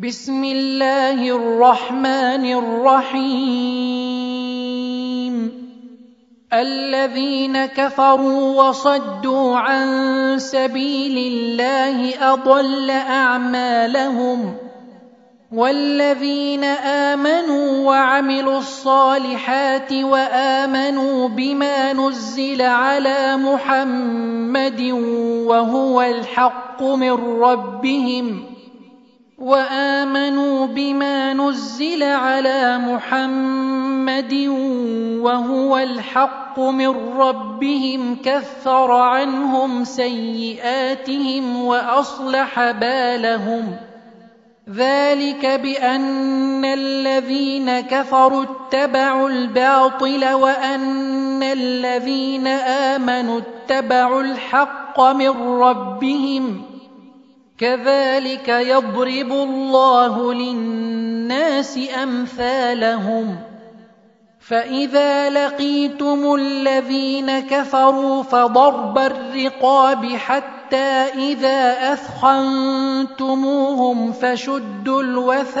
بسم الله الرحمن الرحيم الذين كفروا وصدوا عن سبيل الله اضل اعمالهم والذين امنوا وعملوا الصالحات وامنوا بما نزل على محمد وهو الحق من ربهم وآمنوا بما نزل على محمد وهو الحق من ربهم كفر عنهم سيئاتهم وأصلح بالهم. ذلك بأن الذين كفروا اتبعوا الباطل وأن الذين آمنوا اتبعوا الحق من ربهم. كذلك يضرب الله للناس أمثالهم. فإذا لقيتم الذين كفروا فضرب الرقاب حتى إذا أثخنتموهم فشدوا الوثاق.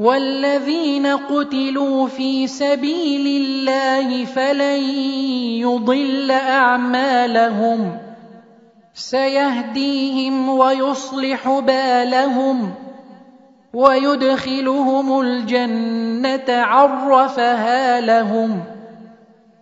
والذين قتلوا في سبيل الله فلن يضل أعمالهم سيهديهم ويصلح بالهم ويدخلهم الجنة عرفها لهم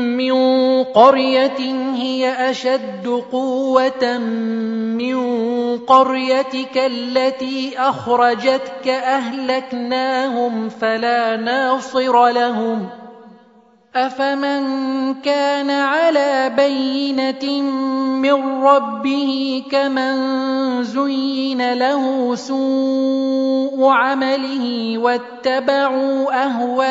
من قرية هي أشد قوة من قريتك التي أخرجتك أهلكناهم فلا ناصر لهم أفمن كان على بينة من ربه كمن زين له سوء عمله واتبعوا أهواءهم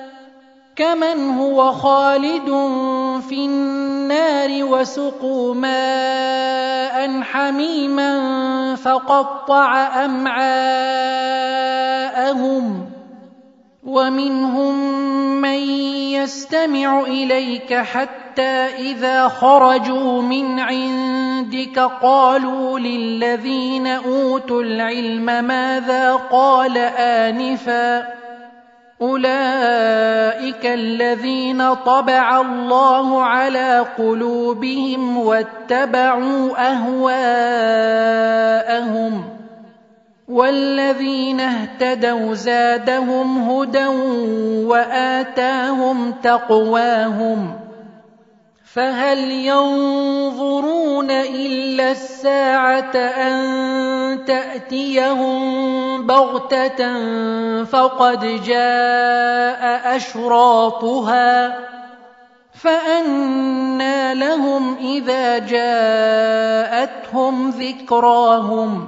كمن هو خالد في النار وسقوا ماء حَمِيمًا فَقَطَّعَ أَمْعَاءَهُمْ وَمِنْهُم مَّن يَسْتَمِعُ إِلَيْكَ حَتَّىٰ إِذَا خَرَجُوا مِنْ عِندِكَ قَالُوا لِلَّذِينَ أُوتُوا الْعِلْمَ مَاذَا قَالَ آنِفًا ۚ أُولَٰئِكَ الَّذِينَ طَبَعَ اللَّهُ عَلَىٰ قُلُوبِهِمْ وَاتَّبَعُوا أَهْوَاءَهُمْ ۚ وَالَّذِينَ اهْتَدَوْا زَادَهُمْ هُدًى وَآتَاهُمْ تَقْوَاهُمْ فَهَلْ يَنظُرُونَ إِلَّا السَّاعَةَ أَن تَأْتِيَهُم بَغْتَةً فَقَدْ جَاءَ أَشْرَاطُهَا فَأَنَّىٰ لَهُمْ إِذَا جَاءَتْهُمْ ذِكْرَاهُمْ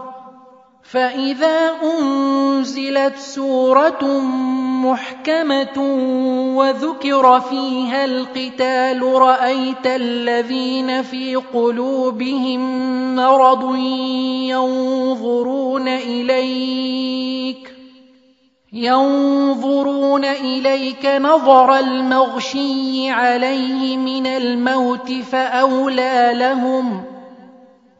فَإِذَا أُنزِلَتْ سُورَةٌ مُّحْكَمَةٌ وَذُكِرَ فِيهَا الْقِتَالُ رَأَيْتَ الَّذِينَ فِي قُلُوبِهِم مَّرَضٌ يَنظُرُونَ إِلَيْكَ ينظرون إليك نظر المغشي عليه من الموت فأولى لهم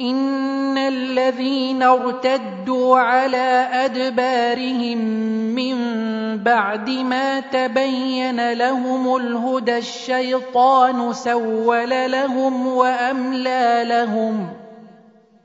إِنَّ الَّذِينَ ارْتَدُّوا عَلَىٰ أَدْبَارِهِم مِّن بَعْدِ مَا تَبَيَّنَ لَهُمُ الْهُدَى الشَّيْطَانُ سَوَّلَ لَهُمْ وَأَمْلَىٰ لَهُمْ ۚ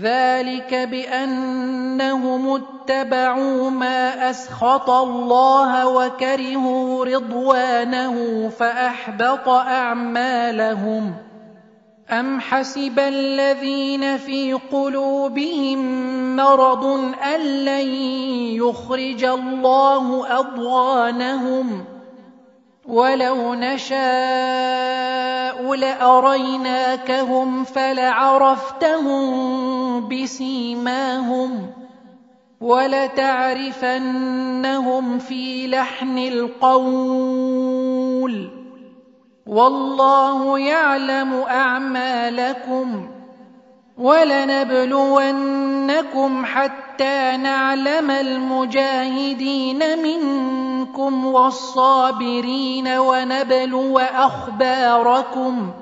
ذَٰلِكَ بِأَنَّهُمُ اتَّبَعُوا مَا أَسْخَطَ اللَّهَ وَكَرِهُوا رِضْوَانَهُ فَأَحْبَطَ أَعْمَالَهُمْ. أَمْ حَسِبَ الَّذِينَ فِي قُلُوبِهِم مَّرَضٌ أَن لَّن يُخْرِجَ اللَّهُ أَضْغَانَهُمْ ۚ؟ وَلَوْ نَشَاءُ لَأَرَيْنَاكَهُمْ فَلَعَرَفْتَهُم بِسِيمَاهُمْ ۚ وَلَتَعْرِفَنَّهُمْ فِي لَحْنِ الْقَوْلِ ۚ وَاللَّهُ يَعْلَمُ أَعْمَالَكُمْ ۚ وَلَنَبْلُوَنَّكُمْ حَتَّىٰ نَعْلَمَ الْمُجَاهِدِينَ مِنكُمْ وَالصَّابِرِينَ وَنَبْلُوَ أَخْبَارَكُمْ ۚ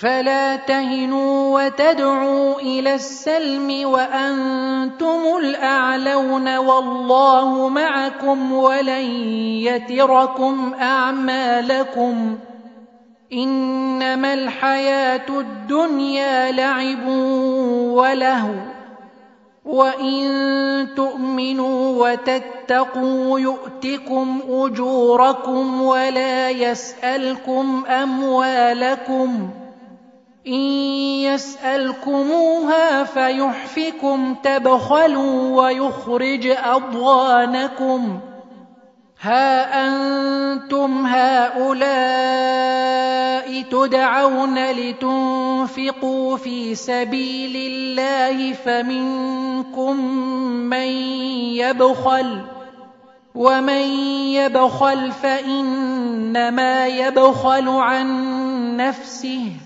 فَلَا تَهِنُوا وَتَدْعُوا إِلَى السَّلْمِ وَأَنتُمُ الْأَعْلَوْنَ وَاللَّهُ مَعَكُمْ وَلَن يَتِرَكُمْ أَعْمَالَكُمْ ۚ إِنَّمَا الْحَيَاةُ الدُّنْيَا لَعِبٌ وَلَهْوٌ ۚ وَإِن تُؤْمِنُوا وَتَتَّقُوا يُؤْتِكُمْ أُجُورَكُمْ وَلَا يَسْأَلْكُمْ أَمْوَالَكُمْ ۖ إِن يَسْأَلْكُمُوهَا فَيُحْفِكُمْ تَبْخَلُوا وَيُخْرِجْ أَضْغَانَكُمْ. هَا أَنتُمْ هَٰؤُلَاءِ تُدْعَوْنَ لِتُنفِقُوا فِي سَبِيلِ اللَّهِ فَمِنكُم مَّن يَبْخَلُ ۖ. وَمَن يَبْخَلْ فَإِنَّمَا يَبْخَلُ عَن نَّفْسِهِ ۚ.